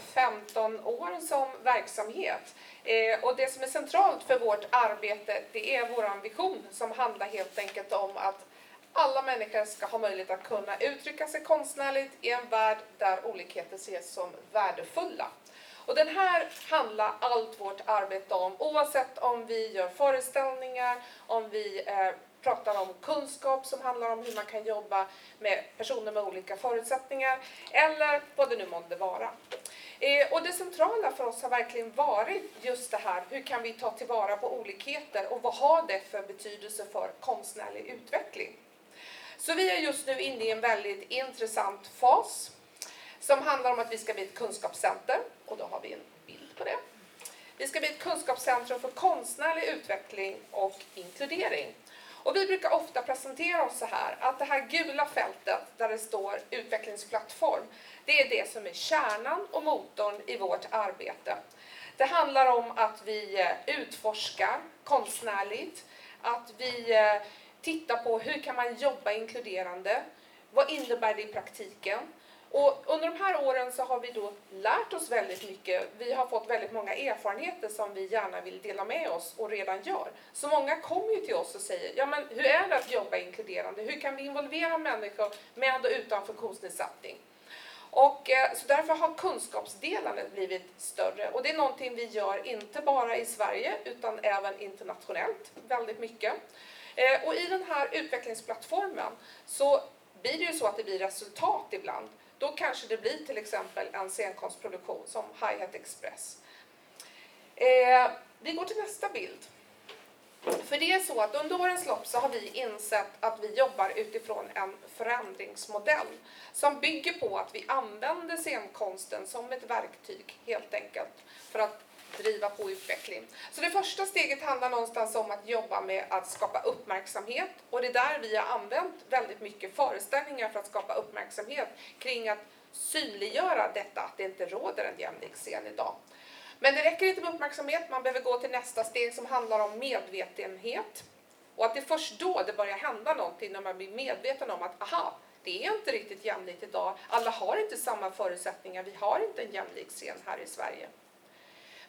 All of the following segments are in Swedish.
15 år som verksamhet eh, och det som är centralt för vårt arbete det är vår vision som handlar helt enkelt om att alla människor ska ha möjlighet att kunna uttrycka sig konstnärligt i en värld där olikheter ses som värdefulla. Och den här handlar allt vårt arbete om, oavsett om vi gör föreställningar, om vi eh, pratar om kunskap som handlar om hur man kan jobba med personer med olika förutsättningar, eller vad det nu månde vara. Eh, och det centrala för oss har verkligen varit just det här, hur kan vi ta tillvara på olikheter och vad har det för betydelse för konstnärlig utveckling? Så vi är just nu inne i en väldigt intressant fas som handlar om att vi ska bli ett kunskapscenter och då har vi en bild på det. Vi ska bli ett kunskapscentrum för konstnärlig utveckling och inkludering. Och vi brukar ofta presentera oss så här, att det här gula fältet där det står utvecklingsplattform, det är det som är kärnan och motorn i vårt arbete. Det handlar om att vi eh, utforskar konstnärligt, att vi eh, tittar på hur kan man jobba inkluderande, vad innebär det i praktiken? Och under de här åren så har vi då lärt oss väldigt mycket. Vi har fått väldigt många erfarenheter som vi gärna vill dela med oss och redan gör. Så många kommer ju till oss och säger, ja men hur är det att jobba inkluderande? Hur kan vi involvera människor med och utan funktionsnedsättning? Och eh, så därför har kunskapsdelandet blivit större och det är någonting vi gör inte bara i Sverige utan även internationellt väldigt mycket. Eh, och i den här utvecklingsplattformen så blir det ju så att det blir resultat ibland. Då kanske det blir till exempel en scenkonstproduktion som Hi-Hat Express. Eh, vi går till nästa bild. För det är så att under årens lopp så har vi insett att vi jobbar utifrån en förändringsmodell som bygger på att vi använder scenkonsten som ett verktyg helt enkelt för att driva på utveckling. Så det första steget handlar någonstans om att jobba med att skapa uppmärksamhet och det är där vi har använt väldigt mycket föreställningar för att skapa uppmärksamhet kring att synliggöra detta, att det inte råder en jämlik scen idag. Men det räcker inte med uppmärksamhet, man behöver gå till nästa steg som handlar om medvetenhet. Och att det är först då det börjar hända någonting, när man blir medveten om att aha, det är inte riktigt jämlikt idag. Alla har inte samma förutsättningar, vi har inte en jämlik scen här i Sverige.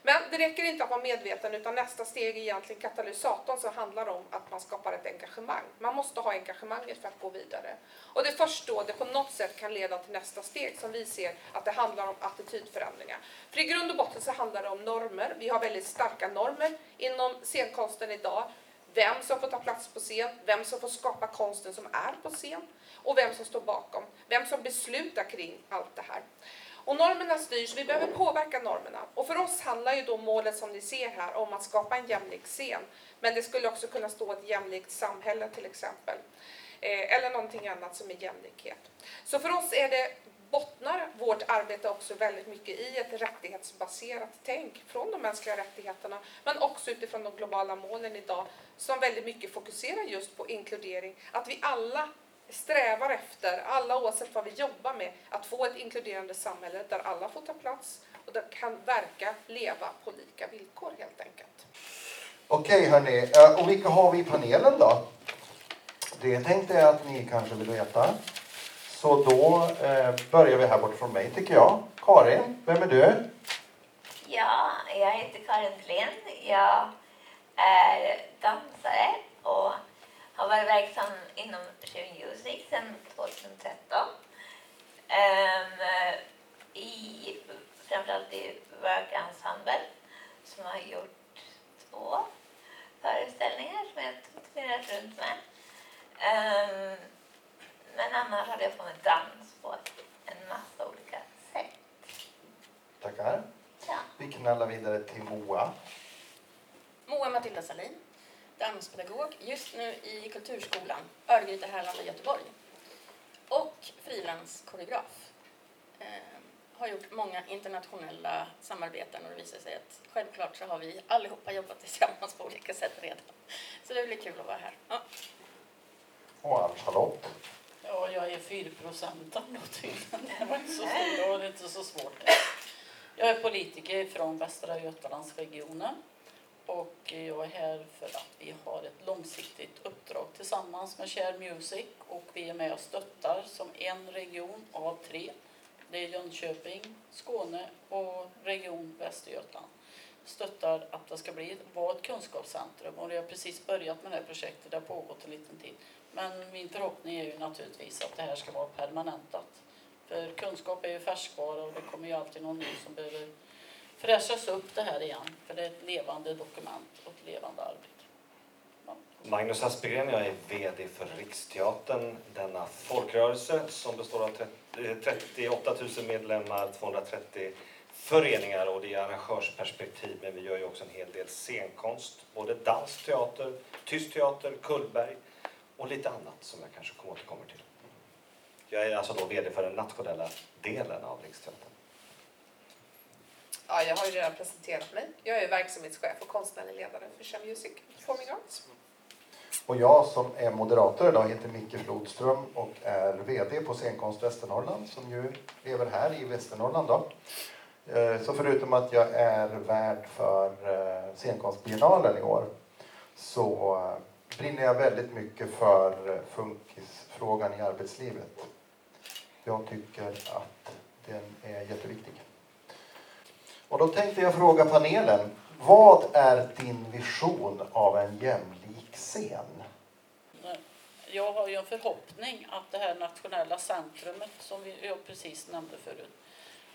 Men det räcker inte att vara medveten utan nästa steg är egentligen katalysatorn som handlar om att man skapar ett engagemang. Man måste ha engagemanget för att gå vidare. Och det är först då det på något sätt kan leda till nästa steg som vi ser att det handlar om attitydförändringar. För i grund och botten så handlar det om normer. Vi har väldigt starka normer inom scenkonsten idag. Vem som får ta plats på scen, vem som får skapa konsten som är på scen och vem som står bakom. Vem som beslutar kring allt det här. Och normerna styrs, vi behöver påverka normerna. Och för oss handlar ju då målet som ni ser här om att skapa en jämlik scen. Men det skulle också kunna stå ett jämlikt samhälle till exempel. Eh, eller någonting annat som är jämlikhet. Så för oss är det bottnar vårt arbete också väldigt mycket i ett rättighetsbaserat tänk från de mänskliga rättigheterna, men också utifrån de globala målen idag, som väldigt mycket fokuserar just på inkludering. Att vi alla strävar efter, alla oavsett vad vi jobbar med, att få ett inkluderande samhälle där alla får ta plats och där kan verka, leva på lika villkor helt enkelt. Okej hörni, eh, och vilka har vi i panelen då? Det tänkte jag att ni kanske vill veta. Så då eh, börjar vi här bort från mig tycker jag. Karin, vem är du? Ja, jag heter Karin Thlen. Jag är dansare och har varit verksam inom Sharing Music sedan 2013. Um, i, framförallt i Work Ensemble som har gjort två föreställningar som jag turnerat runt med. Um, men annars hade jag på med dans på en massa olika sätt. Tackar. Ja. Vi knallar vidare till Moa. Moa Matilda Salin, danspedagog just nu i Kulturskolan, Örgryte, Härlanda, Göteborg. Och frilanskoreograf. Eh, har gjort många internationella samarbeten och det visar sig att självklart så har vi allihopa jobbat tillsammans på olika sätt redan. Så det blir kul att vara här. Ja. Och Ann-Charlotte. Ja, jag är fyrprocentaren då tydligen. Det var inte så stort och det är inte så svårt. Jag är politiker från Västra Götalandsregionen och jag är här för att vi har ett långsiktigt uppdrag tillsammans med Share Music. Och vi är med och stöttar som en region av tre. Det är Jönköping, Skåne och Region Västergötland. Stöttar att det ska bli, vara ett kunskapscentrum. Och vi har precis börjat med det här projektet, det har pågått en liten tid. Men min förhoppning är ju naturligtvis att det här ska vara permanentat. För kunskap är ju färskvara och det kommer ju alltid någon ny som behöver fräschas upp det här igen. För det är ett levande dokument och ett levande arbete. Magnus Aspegren, jag är VD för Riksteatern, denna folkrörelse som består av 38 000 eh, medlemmar, 230 föreningar och det är arrangörsperspektiv men vi gör ju också en hel del scenkonst, både dansk teater, tyst teater, Kullberg och lite annat som jag kanske återkommer till. Jag är alltså då VD för den nationella delen av Riksteatern. Ja, jag har ju redan presenterat mig. Jag är verksamhetschef och konstnärlig ledare för Chem Music Performing Arts. Och jag som är moderator idag heter Micke Flodström och är VD på Scenkonst Västernorrland som ju lever här i Västernorrland. Då. Eh, så förutom att jag är värd för eh, Scenkonstbiennalen i år så eh, brinner jag väldigt mycket för funkisfrågan i arbetslivet. Jag tycker att den är jätteviktig. Och då tänkte jag fråga panelen, vad är din vision av en jämlik scen? Jag har ju en förhoppning att det här nationella centrumet som jag precis nämnde förut,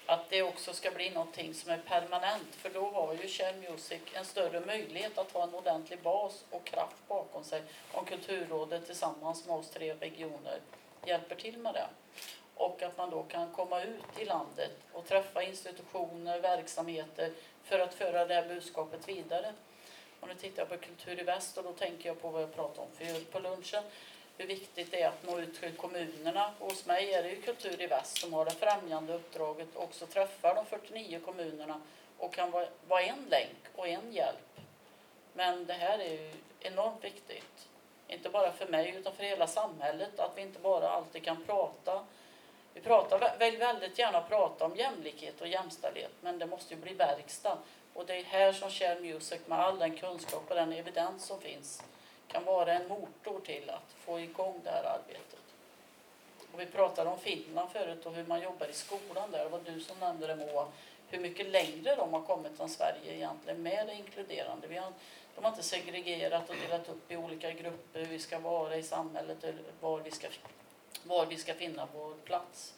att det också ska bli någonting som är permanent. För då har ju Share Music en större möjlighet att ha en ordentlig bas och kraft bakom sig om Kulturrådet tillsammans med oss tre regioner hjälper till med det. Och att man då kan komma ut i landet och träffa institutioner, verksamheter för att föra det här budskapet vidare. Och nu tittar jag på Kultur i Väst och då tänker jag på vad jag pratade om förut på lunchen. Hur viktigt det är att nå ut till kommunerna. Och hos mig är det ju Kultur i Väst som har det främjande uppdraget och också träffar de 49 kommunerna och kan vara en länk och en hjälp. Men det här är ju enormt viktigt. Inte bara för mig utan för hela samhället. Att vi inte bara alltid kan prata. Vi pratar, vill väldigt gärna prata om jämlikhet och jämställdhet men det måste ju bli verkstad. Och det är här som Share Music med all den kunskap och den evidens som finns kan vara en motor till att få igång det här arbetet. Och vi pratade om Finland förut och hur man jobbar i skolan där. Det var du som nämnde det Moa. Hur mycket längre de har kommit än Sverige egentligen med det inkluderande. Vi har, de har inte segregerat och delat upp i olika grupper hur vi ska vara i samhället eller var vi ska, var vi ska finna vår plats.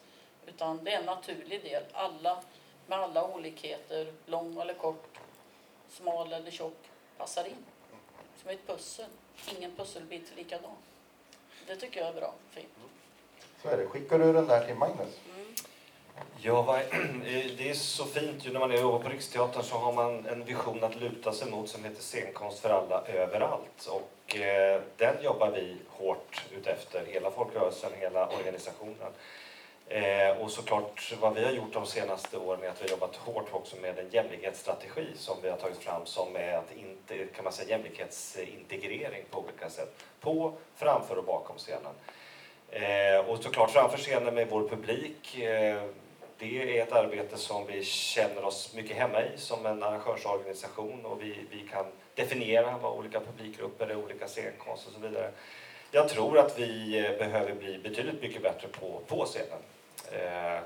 Utan det är en naturlig del. Alla med alla olikheter, lång eller kort, smal eller tjock, passar in. Som ett pussel. Ingen pusselbit är likadan. Det tycker jag är bra. Fint. Så är det. Skickar du den där till Magnus? Mm. Ja, det är så fint ju när man är jobbar på Riksteatern så har man en vision att luta sig mot som heter Scenkonst för alla överallt. Och eh, den jobbar vi hårt utefter, hela folkrörelsen, hela organisationen. Eh, och såklart vad vi har gjort de senaste åren är att vi har jobbat hårt också med en jämlikhetsstrategi som vi har tagit fram som är att inte, kan man säga, jämlikhetsintegrering på olika sätt. På, framför och bakom scenen. Eh, och såklart framför scenen med vår publik. Eh, det är ett arbete som vi känner oss mycket hemma i som en arrangörsorganisation och vi, vi kan definiera vad olika publikgrupper är, olika scenkonst och så vidare. Jag tror att vi eh, behöver bli betydligt mycket bättre på, på scenen. Eh,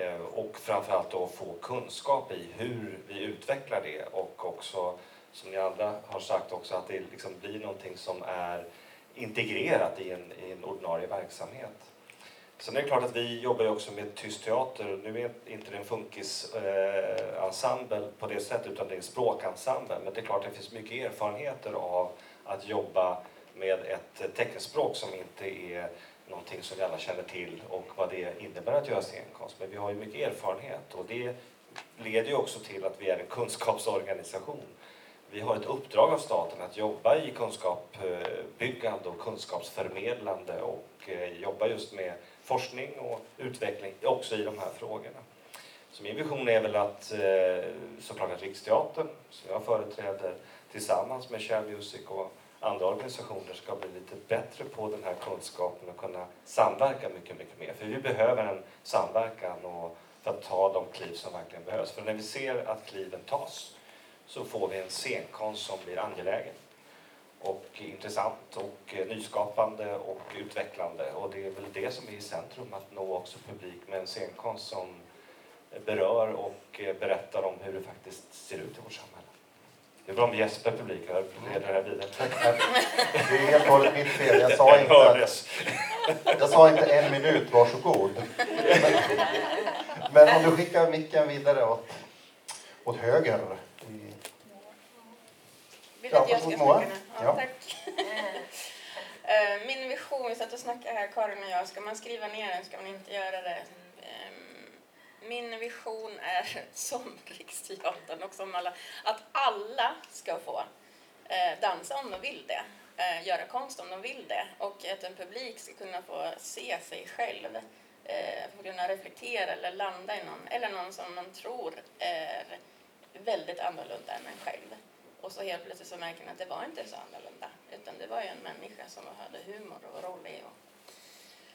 eh, och framförallt då få kunskap i hur vi utvecklar det och också, som ni andra har sagt också, att det liksom blir någonting som är integrerat i en, i en ordinarie verksamhet. Sen är det klart att vi jobbar ju också med tyst teater. Nu är inte det en funkisensemble eh, på det sättet utan det är en språkensemble. Men det är klart att det finns mycket erfarenheter av att jobba med ett teckenspråk som inte är någonting som vi alla känner till och vad det innebär att göra scenkonst. Men vi har ju mycket erfarenhet och det leder ju också till att vi är en kunskapsorganisation. Vi har ett uppdrag av staten att jobba i kunskapsbyggande och kunskapsförmedlande och eh, jobba just med forskning och utveckling också i de här frågorna. Så min vision är väl att eh, såklart att Riksteatern, som jag företräder, tillsammans med Share Music och andra organisationer ska bli lite bättre på den här kunskapen och kunna samverka mycket, mycket mer. För vi behöver en samverkan och för att ta de kliv som verkligen behövs. För när vi ser att kliven tas så får vi en scenkonst som blir angelägen. och intressant och nyskapande och utvecklande. Och det är väl det som är i centrum, att nå också publik med en scenkonst som berör och berättar om hur det faktiskt ser ut i vårt samhälle. Det är bra om Jesper publik jag leder det här vidare. Det är helt och hållet mitt fel. Jag sa inte, jag sa inte en minut, varsågod. Men, men om du skickar micken vidare åt, åt höger. Vill Ja, att jag ska snacka nu? Ja, Ja. Tack. Eh, Min vision, vi satt och snackade här, Karin och jag, ska man skriva ner den ska man inte göra det. Ehm, Min vision är, som Riksteatern och som alla, att alla ska få eh, dansa om de vill det, eh, göra konst om de vill det och att en publik ska kunna få se sig själv, få kunna reflektera eller landa i någon, eller någon som man tror är väldigt annorlunda än en själv. Och så helt plötsligt så märker man att det var inte så annorlunda. Utan det var ju en människa som hade humor och var rolig. Och,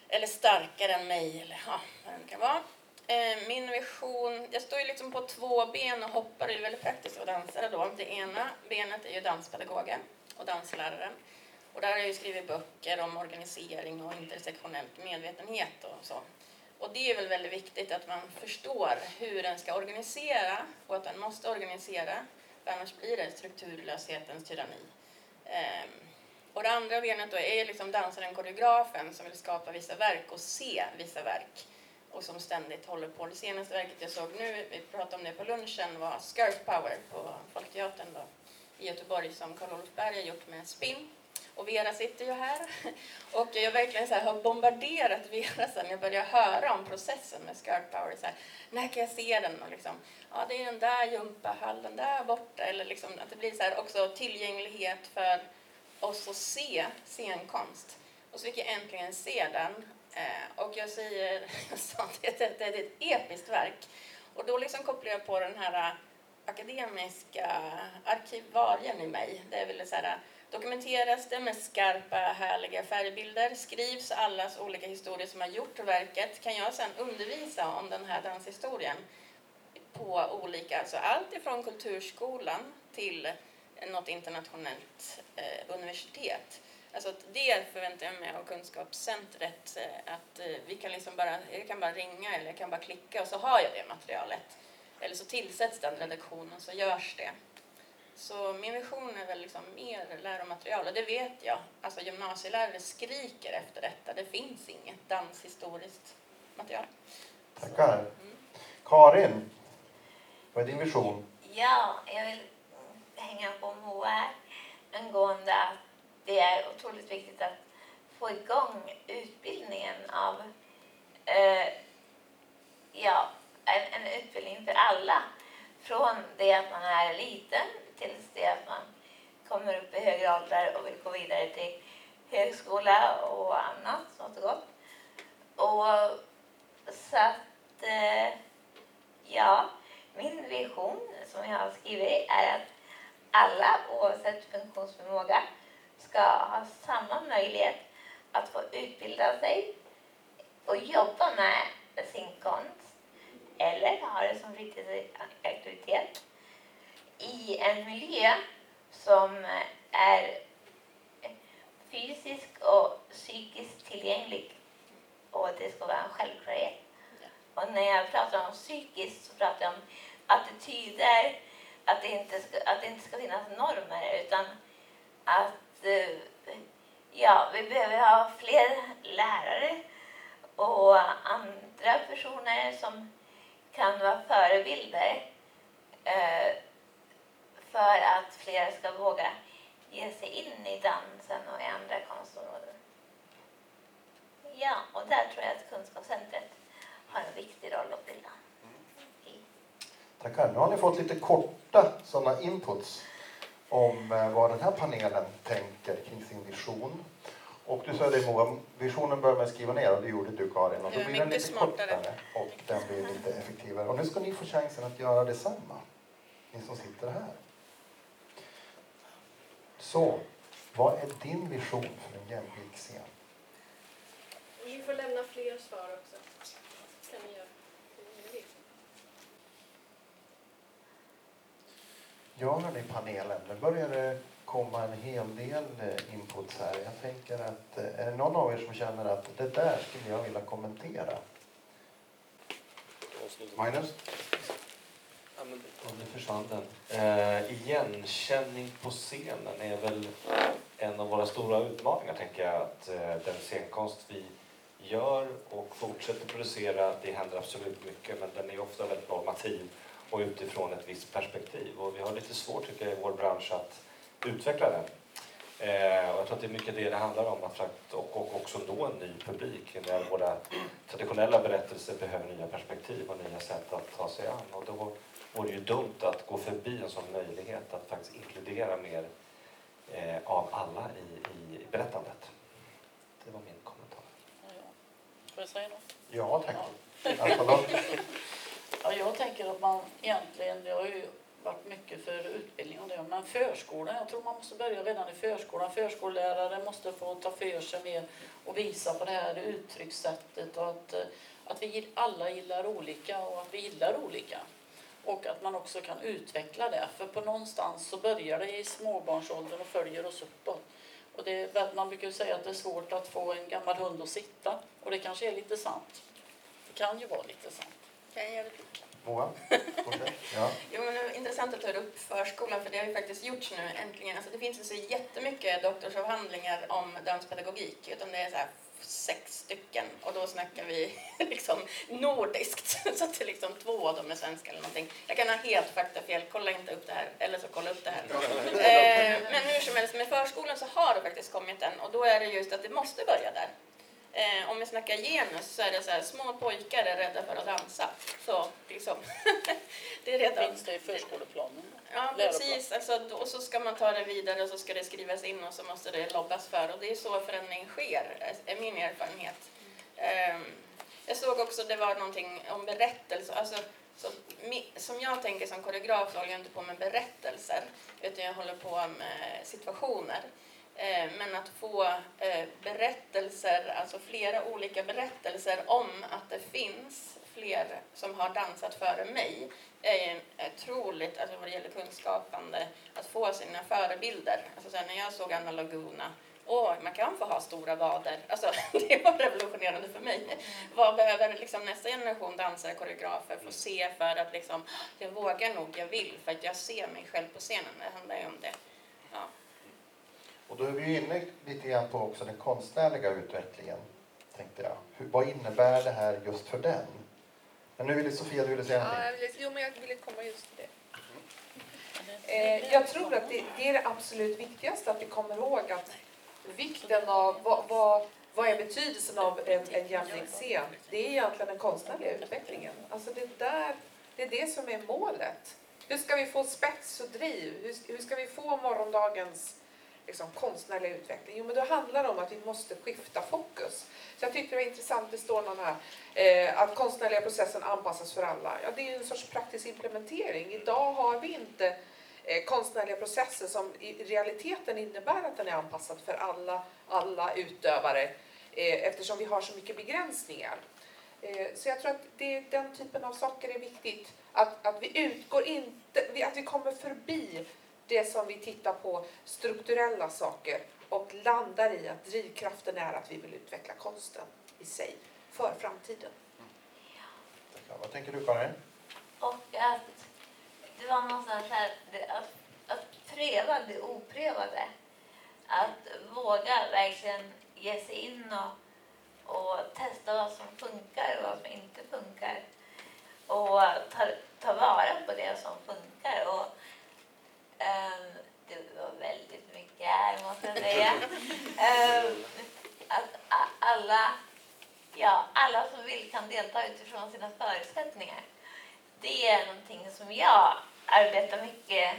eller starkare än mig eller ja, vad det nu kan vara. Eh, min vision, jag står ju liksom på två ben och hoppar, det är väldigt praktiskt att dansare då. Det ena benet är ju danspedagogen och dansläraren. Och där har jag ju skrivit böcker om organisering och intersektionellt medvetenhet och så. Och det är väl väldigt viktigt att man förstår hur den ska organisera och att den måste organisera annars blir det strukturlöshetens tyranni. Ehm, och det andra benet då är liksom dansaren, koreografen som vill skapa vissa verk och se vissa verk och som ständigt håller på. Det senaste verket jag såg nu, vi pratade om det på lunchen, var Skirt Power på Folkteatern då, i Göteborg som Karl-Olof Berg har gjort med Spinn. Och Vera sitter ju här. Och jag verkligen så här har bombarderat Vera sen jag började höra om processen med Skirt Power. Så här, när kan jag se den? Och liksom, ja, det är den där gympahallen där borta. Eller liksom att det blir så här också tillgänglighet för oss att se scenkonst. Och så fick jag äntligen se den. Eh, och jag säger, jag sa att det, det, det är ett episkt verk. Och då liksom kopplar jag på den här eh, akademiska arkivarien i mig. Det är väl så här, eh, dokumenteras det med skarpa, härliga färgbilder. Skrivs allas olika historier som har gjort verket. Kan jag sedan undervisa om den här danshistorien på olika, alltså allt ifrån kulturskolan till något internationellt eh, universitet. Alltså det förväntar jag mig av kunskapscentret eh, att eh, vi kan liksom bara, jag kan bara ringa eller jag kan bara klicka och så har jag det materialet. Eller så tillsätts den redaktionen och så görs det. Så min vision är väl liksom mer läromaterial och det vet jag. Alltså gymnasielärare skriker efter detta. Det finns inget danshistoriskt material. tackar. Karin, vad är din vision? Ja, jag vill hänga på Moa här angående att det är otroligt viktigt att få igång utbildningen av eh, ja, en, en utbildning för alla. Från det att man är liten tills det att man kommer upp i högre åldrar och vill gå vidare till högskola och annat smått och gott. Och så att, eh, ja, min vision som jag har skrivit är att alla oavsett funktionsförmåga ska ha samma möjlighet att få utbilda sig och jobba med sin konst eller ha det som fritidsaktivitet i en miljö som är fysiskt och psykiskt tillgänglig. Och det ska vara en självklarhet. Och när jag pratar om psykiskt så pratar jag om attityder, att det inte ska, att det inte ska finnas normer utan att eh, ja, vi behöver ha fler lärare och andra personer som kan vara förebilder eh, för att fler ska våga ge sig in i dansen och i andra konstområden. Ja, och där tror jag att Kunskapscentret har en viktig roll att fylla. Tackar. Nu har ni fått lite korta sådana inputs om eh, vad den här panelen tänker kring sin vision. Och du sa det Moa, visionen börjar med att skriva ner och det gjorde du Karin. Och då blir den mycket lite smartare. kortare och den blir lite effektivare. Och nu ska ni få chansen att göra detsamma, ni som sitter här. Så, vad är din vision för en jämlik scen? Ni får lämna fler svar också. Kan ni göra. Ja, hörni panelen, nu börjar det komma en hel del eh, inputs här. Jag tänker att eh, är det någon av er som känner att det där skulle jag vilja kommentera? Magnus? Och nu försvann den. Eh, igenkänning på scenen är väl en av våra stora utmaningar, tänker jag. Att eh, den scenkonst vi gör och fortsätter producera, det händer absolut mycket, men den är ofta väldigt normativ och utifrån ett visst perspektiv. Och vi har lite svårt, tycker jag, i vår bransch att utveckla den. Eh, och jag tror att det är mycket det det handlar om, att frakt- och, och också nå en ny publik. När våra traditionella berättelser behöver nya perspektiv och nya sätt att ta sig an. Och då vore det ju dumt att gå förbi en sån möjlighet att faktiskt inkludera mer eh, av alla i, i berättandet. Det var min kommentar. Ja, ja. Får jag säga något? Ja, tack. Ja. Ja, jag tänker att man egentligen, det har ju varit mycket för utbildning och det, men förskolan, jag tror man måste börja redan i förskolan. Förskollärare måste få ta för sig mer och visa på det här uttryckssättet och att, eh, att vi alla gillar olika och att vi gillar olika. Och att man också kan utveckla det, för på någonstans så börjar det i småbarnsåldern och följer oss uppåt. Och det är, man brukar ju säga att det är svårt att få en gammal hund att sitta och det kanske är lite sant. Det kan ju vara lite sant. Kan jag göra replik? Moa? Ja. Jo, men det är intressant att ta upp förskolan, för det har ju faktiskt gjorts nu äntligen. Alltså, det finns inte så jättemycket doktorsavhandlingar om danspedagogik, utan det är så här sex stycken och då snackar vi liksom nordiskt. Så att det är liksom två av dem är svenska eller någonting. Jag kan ha helt faktafel, kolla inte upp det här, eller så kolla upp det här. Eh, men hur som helst, med förskolan så har det faktiskt kommit en och då är det just att det måste börja där. Eh, om vi snackar genus så är det så här, små pojkar är rädda för att dansa. Så liksom, det är redan... Finns det i förskoleplanen? Ja, precis. Alltså, då, och så ska man ta det vidare och så ska det skrivas in och så måste det lobbas för. Och det är så förändring sker, är- min erfarenhet. Ehm, jag såg också det var någonting om berättelser. Alltså, som, mi- som jag tänker som koreograf så håller jag inte på med berättelser utan jag håller på med situationer. Eh, Men att få eh, berättelser, alltså flera olika berättelser om att det finns fler som har dansat före mig är ju otroligt, alltså vad det gäller kunskapande, att få sina förebilder. Alltså när jag såg Anna Laguna, åh, man kan få ha stora vader. Alltså, det var revolutionerande för mig. Vad behöver liksom nästa generation dansare, koreografer få se för att liksom, jag vågar nog, jag vill, för att jag ser mig själv på scenen. Det handlar ju om det. Ja. Och då är vi inne lite grann på också den konstnärliga utvecklingen, tänkte jag. Hur, vad innebär det här just för den? Men nu ville Sofia, du ville säga Ja, någonting. jag ville- jo, men jag ville komma just till det. Eh, jag tror att det, det är det absolut viktigaste, att vi kommer ihåg att vikten av vad, vad, vad är betydelsen av en, en jämlik scen? Det är egentligen den konstnärliga utvecklingen. Alltså det, där, det är det som är målet. Hur ska vi få spets och driv? Hur, hur ska vi få morgondagens liksom, konstnärliga utveckling? Jo, men då handlar det om att vi måste skifta fokus. Så jag tyckte det var intressant, det står någon här, eh, att konstnärliga processen anpassas för alla. Ja, det är ju en sorts praktisk implementering. Idag har vi inte eh, konstnärliga processer som i realiteten innebär att den är anpassad för alla, alla utövare eh, eftersom vi har så mycket begränsningar. Eh, så jag tror att det, den typen av saker är viktigt. Att, att vi utgår inte, att vi kommer förbi det som vi tittar på, strukturella saker och landar i att drivkraften är att vi vill utveckla konsten i sig för framtiden. Ja, vad tänker du Karin? Och att det var någonstans här, det, att, att pröva det oprövade. Att våga verkligen ge sig in och, och testa vad som funkar och vad som inte funkar. Och ta, ta vara på det som funkar. Och, Um, det var väldigt mycket här måste jag säga. Um, att alla, ja, alla som vill kan delta utifrån sina förutsättningar det är någonting som jag arbetar mycket,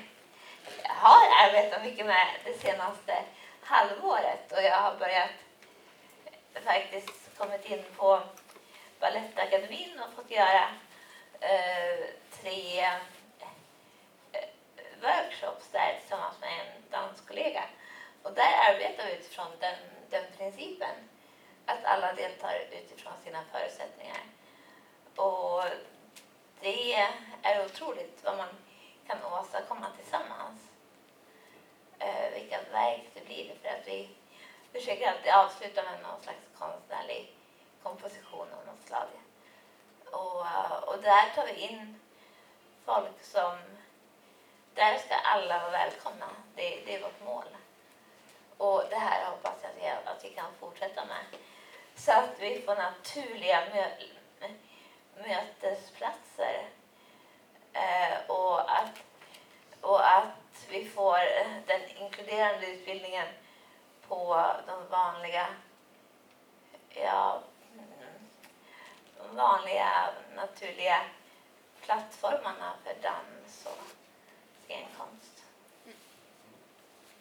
har arbetat mycket med det senaste halvåret och jag har börjat faktiskt kommit in på Balettakademin och fått göra eh, tre workshops där tillsammans med en danskollega. Och där arbetar vi utifrån den, den principen att alla deltar utifrån sina förutsättningar. Och det är otroligt vad man kan åstadkomma tillsammans. Eh, vilka verk det blir för att vi försöker alltid avsluta med någon slags konstnärlig komposition av något slag. Och, och där tar vi in folk som... Där ska alla vara välkomna. Det, det är vårt mål. Och det här hoppas jag att vi, att vi kan fortsätta med. Så att vi får naturliga mö, mötesplatser. Eh, och, att, och att vi får den inkluderande utbildningen på de vanliga, ja, de vanliga naturliga plattformarna för dans och scenkonst.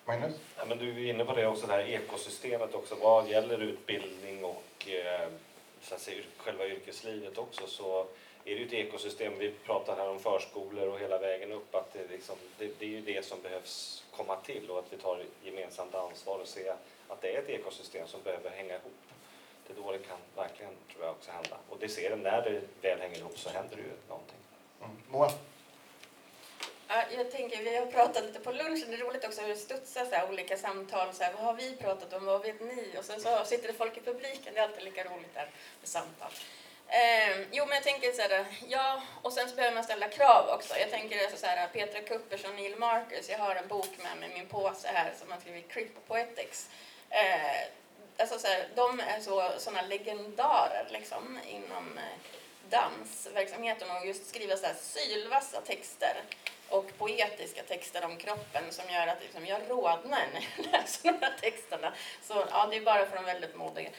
Magnus? Ja, men du är inne på det också, det här ekosystemet också. Vad gäller utbildning och eh, så att säga, själva yrkeslivet också så är det ju ett ekosystem. Vi pratar här om förskolor och hela vägen upp. Att det, liksom, det, det är ju det som behövs komma till och att vi tar gemensamt ansvar och se att det är ett ekosystem som behöver hänga ihop. Det är då det kan verkligen, tror jag, också hända. Och det ser det, när det väl hänger ihop så händer det ju någonting. Mm. Ja, jag tänker, vi har pratat lite på lunchen, det är roligt också hur det studsar så här, olika samtal. Så här, vad har vi pratat om, vad vet ni? Och sen så sitter det folk i publiken, det är alltid lika roligt där med samtal. Eh, jo, men jag tänker så här, ja, och sen så behöver man ställa krav också. Jag tänker alltså så här, Petra Kuppers och Neil Marcus, jag har en bok med mig, min påse här, som har skrivit Crip Poetics. Eh, alltså så här, de är så, såna legendarer liksom inom eh, dansverksamheten och just skriva så här sylvassa texter och poetiska texter om kroppen som gör att liksom, jag rodnar när jag läser de här texterna. Så ja, det är bara för de väldigt modiga.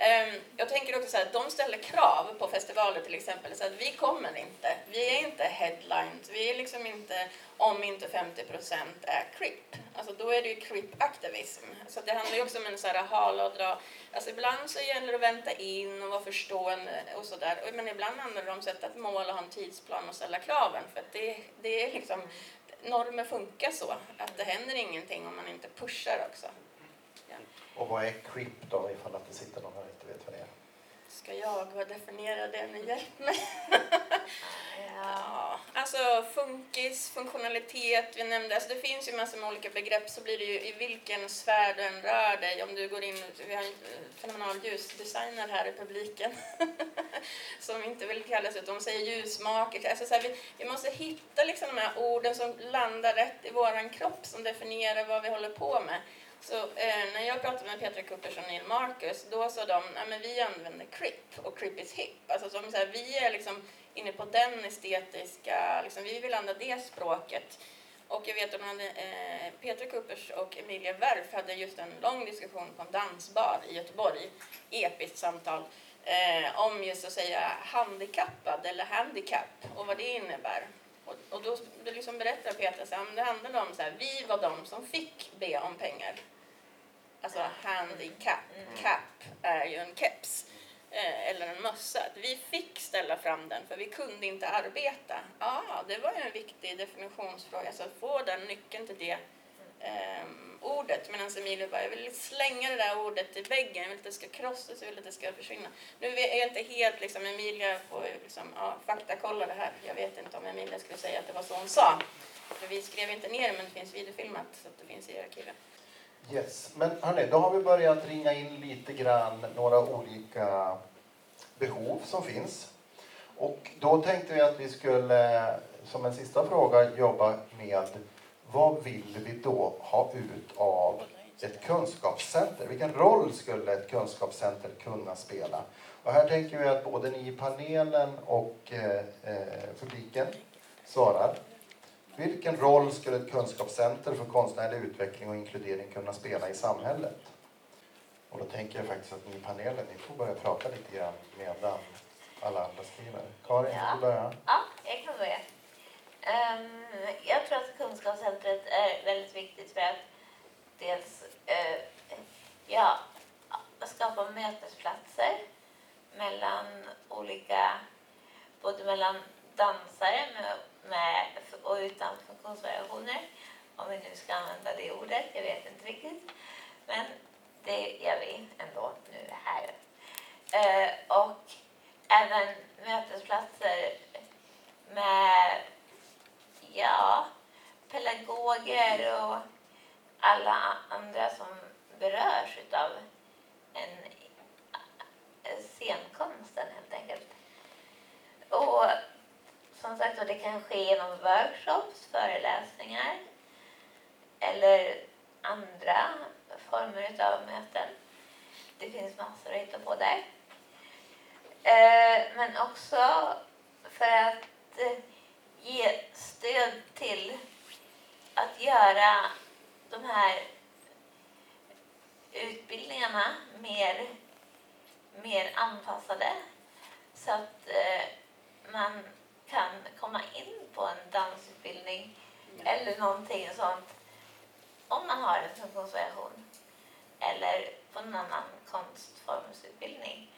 Ehm, jag tänker också så här, de ställer krav på festivaler till exempel, så att vi kommer inte, vi är inte headlines, vi är liksom inte, om inte 50% är CRIP. Alltså då är det ju CRIP-aktivism. Så det handlar ju också om en så här hala och dra, alltså ibland så gäller det att vänta in och vara förstående och sådär, men ibland handlar det om att sätta ett mål och ha en tidsplan och ställa kraven, för att det, det är liksom, normer funkar så, att det händer ingenting om man inte pushar också. Och vad är CRIP då, ifall att det sitter någon här och inte vet vad det är? Ska jag definiera det nu? Hjälp mig! Ja. Ja, alltså funkis, funktionalitet, vi nämnde, alltså det finns ju massor med olika begrepp så blir det ju i vilken sfär du än rör dig. Om du går in, vi har en fenomenal ljusdesigner här i publiken som inte vill kallas ut, de säger ljusmaker. Alltså så här, vi, vi måste hitta liksom de här orden som landar rätt i våran kropp som definierar vad vi håller på med. Så eh, när jag pratade med Petra Kuppers och Neil Marcus, då sa de att vi använder CRIP och CRIP is hip. Alltså som så här, vi är liksom inne på den estetiska, liksom, vi vill använda det språket. Och jag vet att hade, eh, Petra Kuppers och Emilia Werf hade just en lång diskussion på en dansbar i Göteborg, episkt samtal, eh, om just att säga handikappad eller handikapp och vad det innebär. Och, och då, liksom berättar Petra att det handlade om så här, vi var de som fick be om pengar. Alltså handikapp, cap är ju en keps eh, eller en mössa. Vi fick ställa fram den för vi kunde inte arbeta. Ja, det var ju en viktig definitionsfråga, alltså att få den nyckeln till det eh, ordet. Medan alltså Emilia bara, jag vill slänga det där ordet i väggen, jag vill att det ska krossas, jag vill att det ska försvinna. Nu är jag inte helt, liksom, Emilia får liksom, ja, faktakolla det här. Jag vet inte om Emilia skulle säga att det var så hon sa. För vi skrev inte ner det, men det finns videofilmat så att det finns i arkivet. Yes, men hörni, då har vi börjat ringa in lite grann några olika behov som finns. Och då tänkte vi att vi skulle eh, som en sista fråga jobba med vad vill vi då ha ut av ett kunskapscenter? Vilken roll skulle ett kunskapscenter kunna spela? Och här tänker vi att både ni i panelen och eh, eh, publiken svarar. Vilken roll skulle ett kunskapscenter för konstnärlig utveckling och inkludering kunna spela i samhället? Och då tänker jag faktiskt att ni i panelen, ni får börja prata lite grann medan alla andra skriver. Karin, Ja. vill du börja? Ja, jag kan Ehm, jag tror att kunskapscentret är väldigt viktigt för att dels uh, ja, skapa mötesplatser mellan olika, både mellan dansare med, med, och utan funktionsvariationer, om vi nu ska använda det ordet, jag vet inte riktigt. Men det gör vi ändå nu här. Eh, och även mötesplatser med ja, pedagoger och alla andra som berörs av en scenkonsten helt enkelt. Och som sagt det kan ske genom workshops, föreläsningar eller andra former av möten. Det finns massor att hitta på där. Eh, men också för att ge stöd till att göra de här utbildningarna mer, mer anpassade så att eh, man kan komma in på en dansutbildning eller någonting sånt om man har en funktionsvariation eller på någon annan konstformsutbildning.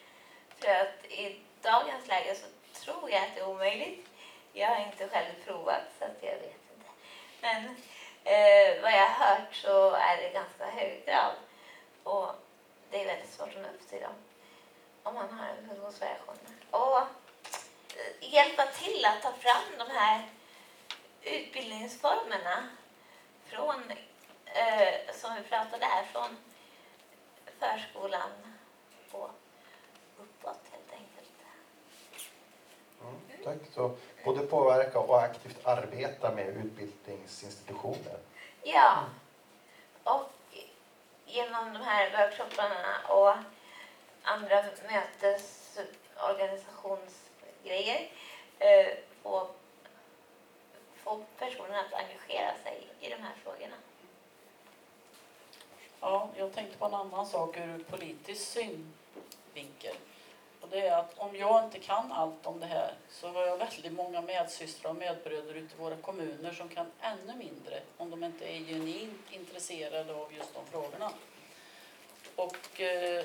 För att i dagens läge så tror jag att det är omöjligt. Jag har inte själv provat så att jag vet inte. Men eh, vad jag har hört så är det ganska hög grad och det är väldigt svårt att nå upp till dem om man har en funktionsvariation. Och eh, hjälpa till att ta fram de här utbildningsformerna från, eh, som vi pratade här, från förskolan och uppåt tack. Så både påverka och aktivt arbeta med utbildningsinstitutioner. Ja, och genom de här workshopparna och andra mötesorganisationsgrejer eh, få, få personerna att engagera sig i de här frågorna. Ja, jag tänkte på en annan sak ur politisk synvinkel. Det är att om jag inte kan allt om det här så har jag väldigt många medsystrar och medbröder ute i våra kommuner som kan ännu mindre om de inte är genuint intresserade av just de frågorna. Och eh,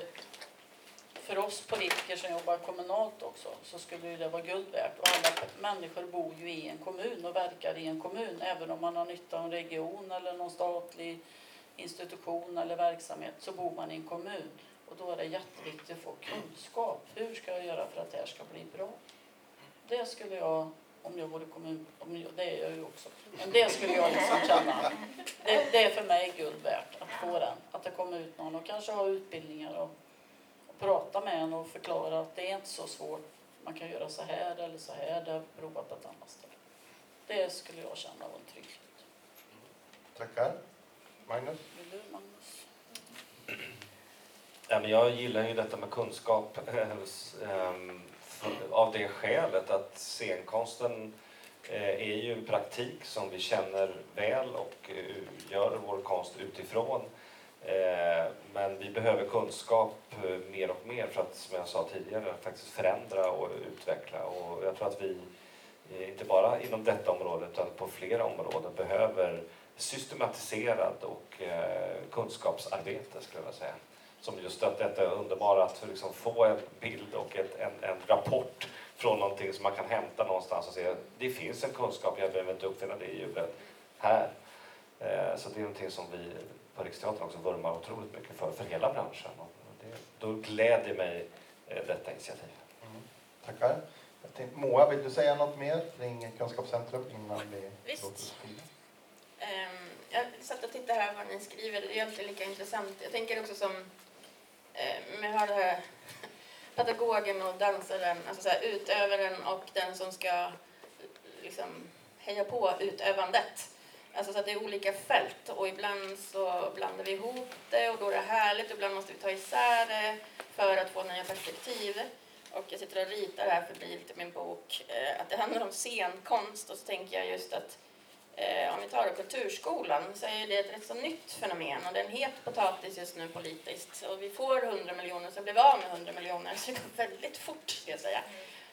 för oss politiker som jobbar kommunalt också så skulle det vara guld värt. Och alla människor bor ju i en kommun och verkar i en kommun även om man har nytta av en region eller någon statlig institution eller verksamhet så bor man i en kommun. Och då är det jätteviktigt att få kunskap. Hur ska jag göra för att det här ska bli bra? Det skulle jag, om jag vore kommun, om jag, det är jag ju också, men det skulle jag liksom känna. Det, det är för mig guld värt att få den. Att det kommer ut någon och kanske ha utbildningar och, och prata med en och förklara att det är inte så svårt. Man kan göra så här eller så här. Det har vi provat på ett annat ställe. Det skulle jag känna var en trygghet. Tackar. Magnus? Vill du Magnus? Ja, men jag gillar ju detta med kunskap eh, ehm, av det skälet att scenkonsten eh, är ju en praktik som vi känner väl och eh, gör vår konst utifrån. Men vi behöver kunskap mer och mer för att, som jag sa tidigare, faktiskt förändra och utveckla. Och jag tror att vi, inte bara inom detta område, utan på flera områden behöver systematiserad och kunskapsarbete, skulle jag vilja säga som just att detta är underbara att liksom få en bild och ett, en, en rapport från någonting som man kan hämta någonstans och se det finns en kunskap, jag behöver inte uppfinna det i hjulet här. Eh, så det är någonting som vi på Riksteatern också vurmar otroligt mycket för, för hela branschen. Och det, då gläder mig eh, detta initiativ. Mm. Tackar. Jag tänkte, Moa, vill du säga något mer kring Kunskapscentrum innan vi Visst. Ehm, jag satt och tittade här vad ni skriver. Det är alltid lika intressant. Jag tänker också som... Eh, har det här pedagogen och dansaren, alltså så här, utövaren och den som ska liksom, heja på utövandet. Alltså så att det är olika fält och ibland så blandar vi ihop det och då är det härligt. Ibland måste vi ta isär det för att få nya perspektiv. Och jag sitter och ritar här febrilt i min bok eh, att det handlar om scenkonst och så tänker jag just att Eh, Eh, om vi tar Kulturskolan så är det ett rätt så nytt fenomen och det är en het potatis just nu politiskt. Och vi får 100 miljoner så blir vi av med 100 miljoner så det går väldigt fort ska jag säga.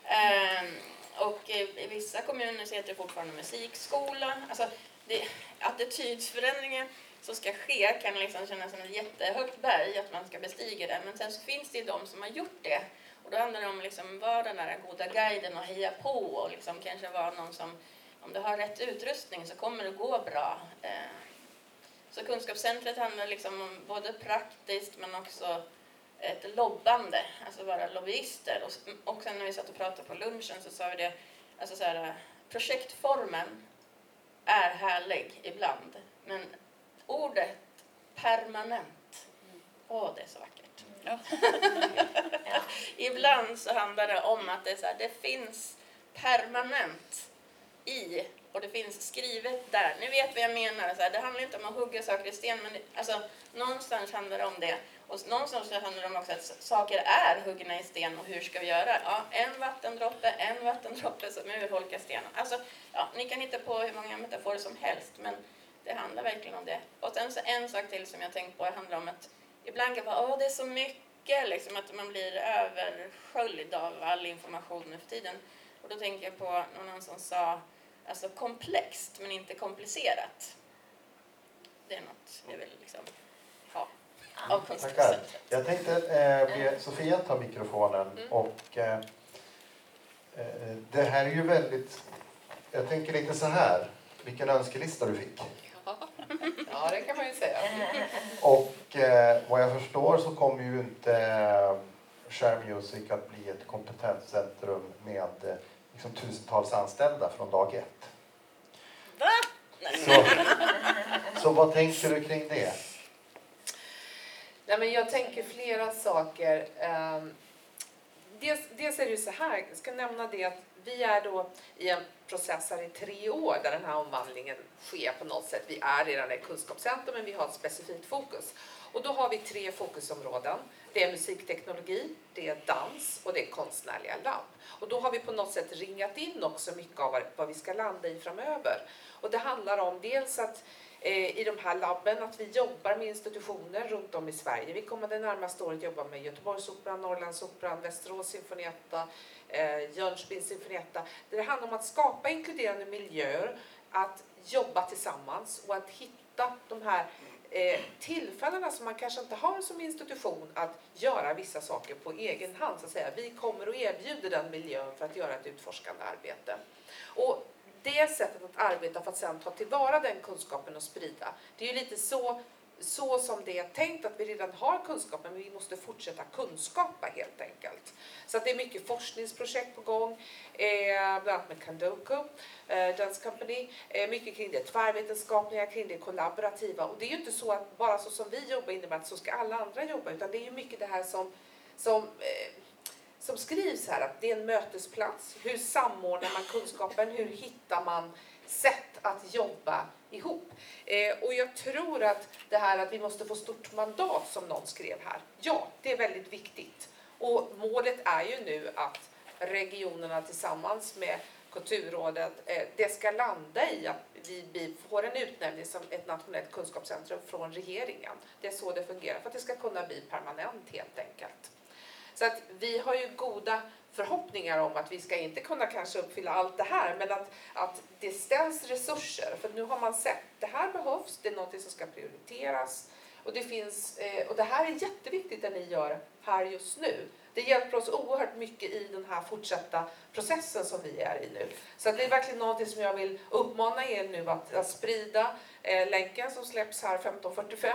Ehm, eh, och i, i vissa kommuner så heter det fortfarande musikskola. Alltså, det, attitydsförändringen som ska ske kan liksom kännas som ett jättehögt berg att man ska bestiga det. Men sen så finns det ju de som har gjort det. Och då handlar det om liksom vara den där goda guiden och heja på och liksom kanske vara någon som om du har rätt utrustning så kommer det gå bra. Eh, Så kunskapscentret handlar liksom om både praktiskt men också ett lobbande, alltså vara lobbyister. Och sen när vi satt och pratade på lunchen så sa vi det, alltså så här, projektformen är härlig ibland, men ordet permanent, åh det är så vackert. Ja. Ibland så handlar det om att det, är så här, det finns permanent i och det finns skrivet där. Ni vet vad jag menar. Så här, det handlar inte om att hugga saker i sten, men det, alltså, någonstans handlar det om det. Och någonstans handlar det om också att saker är huggna i sten och hur ska vi göra? Ja, en vattendroppe, en vattendroppe som urholkar stenen. Alltså, ja, ni kan hitta på hur många metaforer som helst, men det handlar verkligen om det. Och sen så en sak till som jag tänkt på handlar om att ibland kan man vara, åh det är så mycket, liksom att man blir översköljd av all information nu för tiden. Och då tänker jag på någon som sa, alltså komplext men inte komplicerat. Det är något jag vill liksom ha av konstcentret. Jag tänkte eh, be Sofia ta mikrofonen Mm. och eh, eh, det här är ju väldigt, jag tänker lite så här, vilken önskelista du fick. Ja, det kan man ju säga. Och eh, vad jag förstår så kommer ju inte eh, Share Music att bli ett kompetenscentrum med eh, liksom, tusentals anställda från dag ett. Va? Nej. Så, så vad tänker du kring det? Nej, men jag tänker flera saker. Ehm, Dels, dels är det ju så här, jag ska nämna det att vi är då i en process här i tre år där den här omvandlingen sker på något sätt. Vi är redan ett kunskapscentrum men vi har ett specifikt fokus. Och då har vi tre fokusområden. Det är musikteknologi, det är dans och det är konstnärliga labb. Och då har vi på något sätt ringat in också mycket av vad- vi ska landa i framöver. Och det handlar om dels att eh, i de här labben att vi jobbar med institutioner runt om i Sverige. Vi kommer det närmaste året jobba med Göteborgsoperan, Norrlandsoperan, Västerås symfonietta, eh, Jönköpings symfonietta. Det handlar om att skapa inkluderande miljöer, att jobba tillsammans och att hitta de här eh, tillfällena som man kanske inte har som institution att göra vissa saker på egen hand. Så att säga. Vi kommer och erbjuder den miljön för att göra ett utforskande arbete. Och det sättet att arbeta för att sedan ta tillvara den kunskapen och sprida, det är ju lite så, så som det är tänkt att vi redan har kunskapen, men vi måste fortsätta kunskapa helt enkelt. Så att det är mycket forskningsprojekt på gång, eh, bland annat med Kandoku, eh, Dance Company, eh, mycket kring det tvärvetenskapliga, kring det kollaborativa. Och det är ju inte så att bara så som vi jobbar innebär att så ska alla andra jobba, utan det är ju mycket det här som, som eh, som skrivs här, att det är en mötesplats. Hur samordnar man kunskapen? Hur hittar man sätt att jobba ihop? Eh, och jag tror att det här att vi måste få stort mandat som någon skrev här. Ja, det är väldigt viktigt. Och målet är ju nu att regionerna tillsammans med Kulturrådet, eh, det ska landa i att vi vi får en utnämning som ett nationellt kunskapscentrum från regeringen. Det är så det fungerar för att det ska kunna bli permanent helt enkelt. Så att vi har ju goda förhoppningar om att vi ska inte kunna kanske uppfylla allt det här, men att, att det ställs resurser. För nu har man sett, det här behövs, det är något som ska prioriteras. Och det, finns, eh, och det här är jätteviktigt det ni gör här just nu. Det hjälper oss oerhört mycket i den här fortsatta processen som vi är i nu. Så det är verkligen något som jag vill uppmana er nu att, att sprida eh, länken som släpps här 15.45.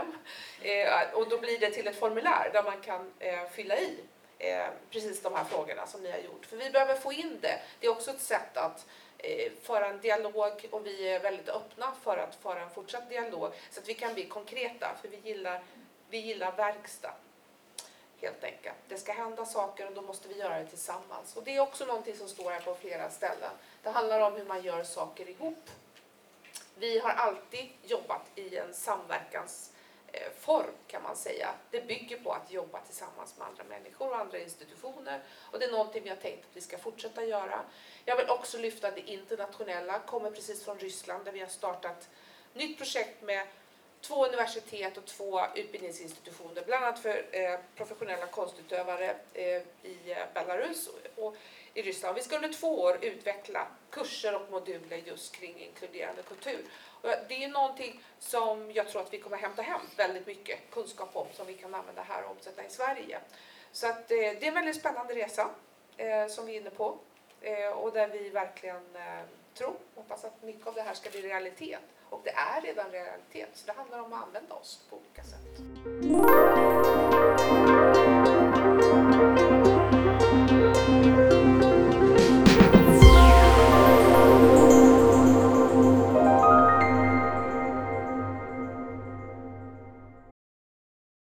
Eh, och då blir det till ett formulär där man kan eh, fylla i eh, precis de här frågorna som ni har gjort. För vi behöver få in det. Det är också ett sätt att eh, föra en dialog och vi är väldigt öppna för att föra en fortsatt dialog så att vi kan bli konkreta. För vi gillar, vi gillar verkstad helt enkelt. Det ska hända saker och då måste vi göra det tillsammans. Och det är också någonting som står här på flera ställen. Det handlar om hur man gör saker ihop. Vi har alltid jobbat i en samverkans Eh, form kan man säga. Det bygger på att jobba tillsammans med andra människor och andra institutioner och det är någonting vi har tänkt att vi ska fortsätta göra. Jag vill också lyfta det internationella, kommer precis från Ryssland där vi har startat nytt projekt med två universitet och två utbildningsinstitutioner, bland annat för eh, professionella konstutövare eh, i eh, Belarus och, och i Ryssland. Vi ska under två år utveckla kurser och moduler just kring inkluderande kultur. Och det är någonting som jag tror att vi kommer hämta hem väldigt mycket kunskap om som vi kan använda här och omsätta i Sverige. Så att, eh, det är en väldigt spännande resa eh, som vi är inne på eh, och där vi verkligen eh, tror, hoppas att mycket av det här ska bli realitet. Och det är redan realitet, så det handlar om att använda oss på olika sätt.